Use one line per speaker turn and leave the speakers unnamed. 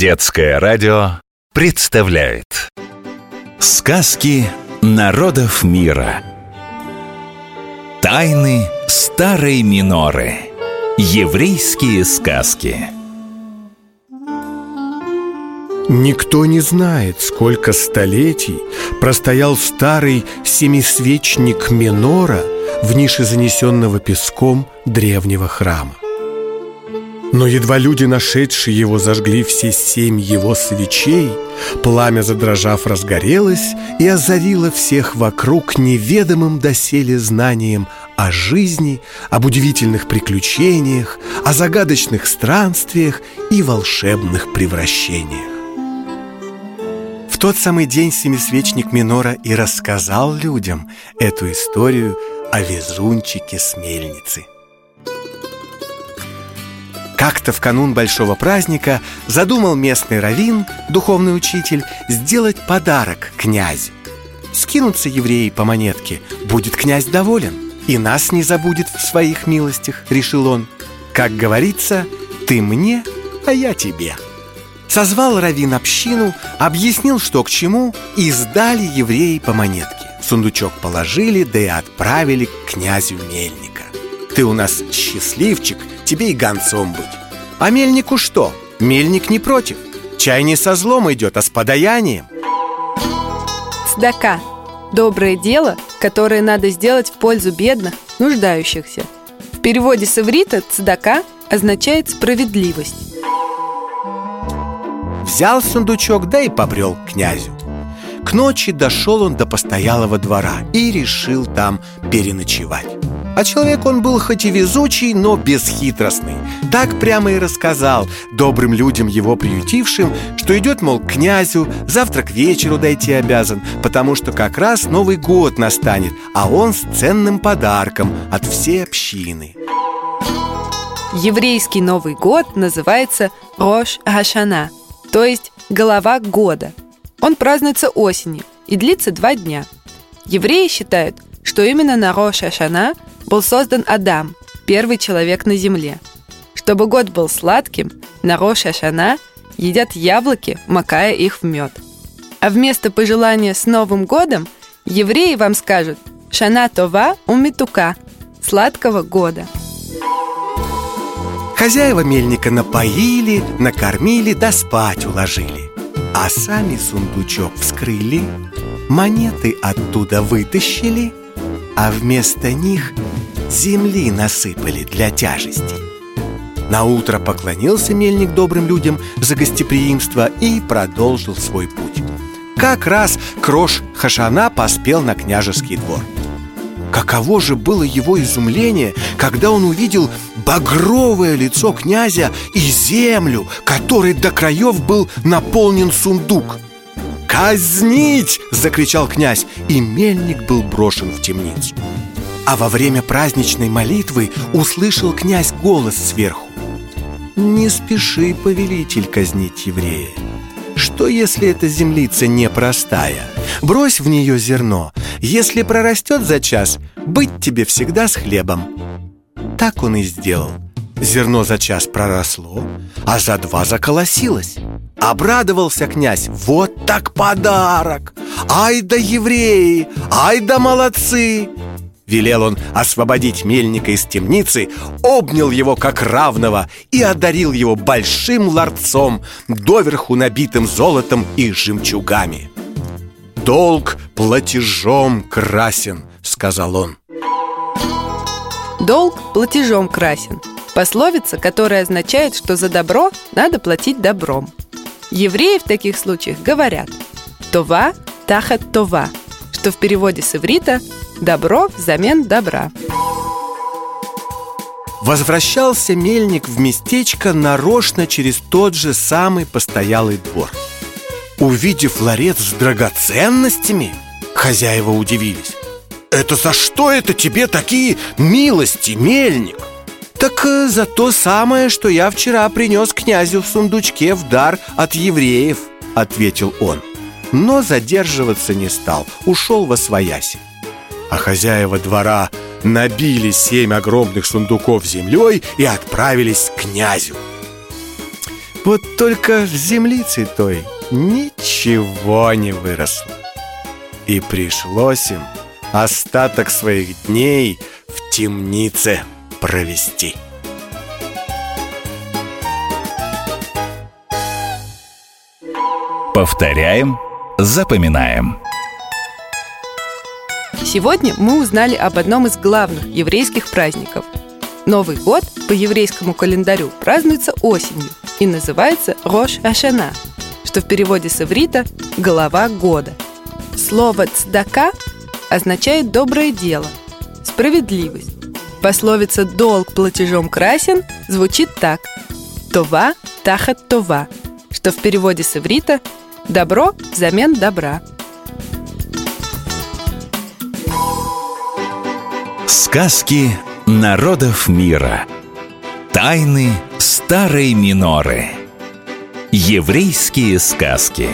Детское радио представляет Сказки народов мира Тайны старой миноры Еврейские сказки.
Никто не знает, сколько столетий простоял старый семисвечник Минора в нише занесенного песком древнего храма. Но едва люди, нашедшие его, зажгли все семь его свечей, пламя, задрожав, разгорелось и озарило всех вокруг неведомым доселе знанием о жизни, об удивительных приключениях, о загадочных странствиях и волшебных превращениях. В тот самый день семисвечник Минора и рассказал людям эту историю о везунчике с мельницы. Как-то в канун большого праздника задумал местный раввин, духовный учитель, сделать подарок князю. Скинутся евреи по монетке, будет князь доволен, и нас не забудет в своих милостях, решил он. Как говорится, ты мне, а я тебе. Созвал раввин общину, объяснил, что к чему, и сдали евреи по монетке. сундучок положили, да и отправили к князю Мельника. Ты у нас счастливчик, тебе и гонцом быть. А мельнику что? Мельник не против. Чай не со злом идет, а с подаянием.
Сдака – доброе дело, которое надо сделать в пользу бедных, нуждающихся. В переводе с иврита «цдака» означает «справедливость»
Взял сундучок, да и побрел к князю. К ночи дошел он до постоялого двора и решил там переночевать а человек он был хоть и везучий, но бесхитростный Так прямо и рассказал добрым людям его приютившим Что идет, мол, к князю, завтра к вечеру дойти обязан Потому что как раз Новый год настанет А он с ценным подарком от всей общины
Еврейский Новый год называется Рош Гашана, то есть голова года. Он празднуется осенью и длится два дня. Евреи считают, что именно на Рош Ашана был создан Адам, первый человек на земле. Чтобы год был сладким, на Рош Ашана едят яблоки, макая их в мед. А вместо пожелания с Новым годом евреи вам скажут «Шана Това умитука» – «Сладкого года».
Хозяева мельника напоили, накормили да спать уложили А сами сундучок вскрыли, монеты оттуда вытащили А вместо них земли насыпали для тяжести. На утро поклонился мельник добрым людям за гостеприимство и продолжил свой путь. Как раз Крош Хашана поспел на княжеский двор. Каково же было его изумление, когда он увидел багровое лицо князя и землю, которой до краев был наполнен сундук. «Казнить!» – закричал князь, и мельник был брошен в темницу а во время праздничной молитвы услышал князь голос сверху. «Не спеши, повелитель, казнить еврея. Что, если эта землица непростая? Брось в нее зерно. Если прорастет за час, быть тебе всегда с хлебом» Так он и сделал. Зерно за час проросло, а за два заколосилось. Обрадовался князь, вот так подарок! Ай да евреи, ай да молодцы! Велел он освободить мельника из темницы, обнял его как равного и одарил его большим ларцом, доверху набитым золотом и жемчугами. «Долг платежом красен», — сказал он.
Долг платежом красен. Пословица, которая означает, что за добро надо платить добром. Евреи в таких случаях говорят «Това тахат това», что в переводе с иврита Добро взамен добра.
Возвращался мельник в местечко нарочно через тот же самый постоялый двор. Увидев ларец с драгоценностями, хозяева удивились. «Это за что это тебе такие милости, мельник?» «Так э, за то самое, что я вчера принес князю в сундучке в дар от евреев», — ответил он. Но задерживаться не стал, ушел во свояси а хозяева двора набили семь огромных сундуков землей и отправились к князю. Вот только в землице той ничего не выросло. И пришлось им остаток своих дней в темнице провести.
Повторяем, запоминаем.
Сегодня мы узнали об одном из главных еврейских праздников. Новый год по еврейскому календарю празднуется осенью и называется Рош Ашана, что в переводе с иврита «голова года». Слово «цдака» означает «доброе дело», «справедливость». Пословица «долг платежом красен» звучит так «това тахат това», что в переводе с иврита «добро взамен добра».
Сказки народов мира. Тайны старой миноры. Еврейские сказки.